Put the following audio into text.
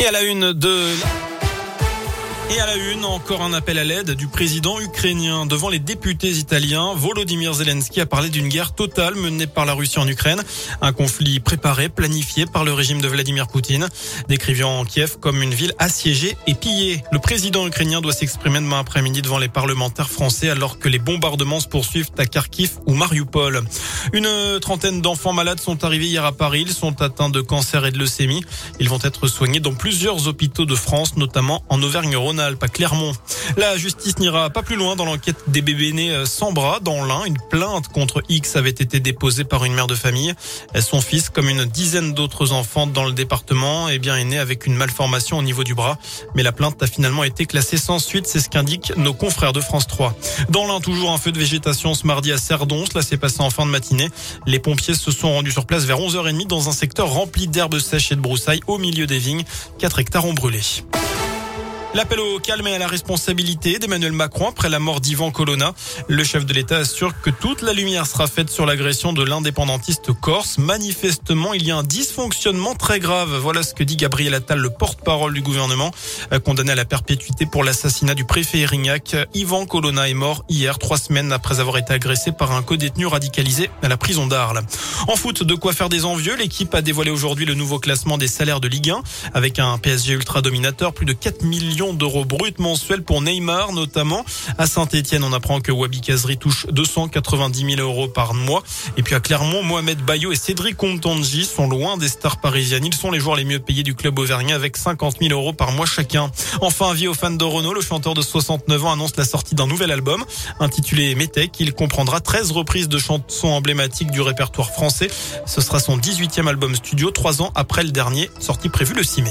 Et à la une de et à la une, encore un appel à l'aide du président ukrainien. Devant les députés italiens, Volodymyr Zelensky a parlé d'une guerre totale menée par la Russie en Ukraine. Un conflit préparé, planifié par le régime de Vladimir Poutine, décrivant Kiev comme une ville assiégée et pillée. Le président ukrainien doit s'exprimer demain après-midi devant les parlementaires français alors que les bombardements se poursuivent à Kharkiv ou Mariupol. Une trentaine d'enfants malades sont arrivés hier à Paris. Ils sont atteints de cancer et de leucémie. Ils vont être soignés dans plusieurs hôpitaux de France, notamment en Auvergne-Rhône pas Clermont. La justice n'ira pas plus loin dans l'enquête des bébés nés euh, sans bras dans l'Ain. Une plainte contre X avait été déposée par une mère de famille. Son fils, comme une dizaine d'autres enfants dans le département, eh bien, est né avec une malformation au niveau du bras. Mais la plainte a finalement été classée sans suite. C'est ce qu'indiquent nos confrères de France 3. Dans l'Ain, toujours un feu de végétation ce mardi à Cerdon. Cela s'est passé en fin de matinée. Les pompiers se sont rendus sur place vers 11h30 dans un secteur rempli d'herbes sèches et de broussailles au milieu des vignes. 4 hectares ont brûlé. L'appel au calme et à la responsabilité d'Emmanuel Macron après la mort d'Ivan Colonna. Le chef de l'État assure que toute la lumière sera faite sur l'agression de l'indépendantiste corse. Manifestement, il y a un dysfonctionnement très grave. Voilà ce que dit Gabriel Attal, le porte-parole du gouvernement, euh, condamné à la perpétuité pour l'assassinat du préfet Erignac. Ivan Colonna est mort hier, trois semaines après avoir été agressé par un co-détenu radicalisé à la prison d'Arles. En foot, de quoi faire des envieux. L'équipe a dévoilé aujourd'hui le nouveau classement des salaires de Ligue 1 avec un PSG ultra dominateur, plus de 4 millions d'euros bruts mensuels pour Neymar notamment. À Saint-Etienne, on apprend que Wabi Kazri touche 290 000 euros par mois. Et puis à Clermont, Mohamed Bayo et Cédric Comtangi sont loin des stars parisiennes. Ils sont les joueurs les mieux payés du club auvergnat avec 50 000 euros par mois chacun. Enfin, vie aux fans de Renault, le chanteur de 69 ans annonce la sortie d'un nouvel album intitulé Metec. Il comprendra 13 reprises de chansons emblématiques du répertoire français. Ce sera son 18e album studio, trois ans après le dernier, sorti prévu le 6 mai.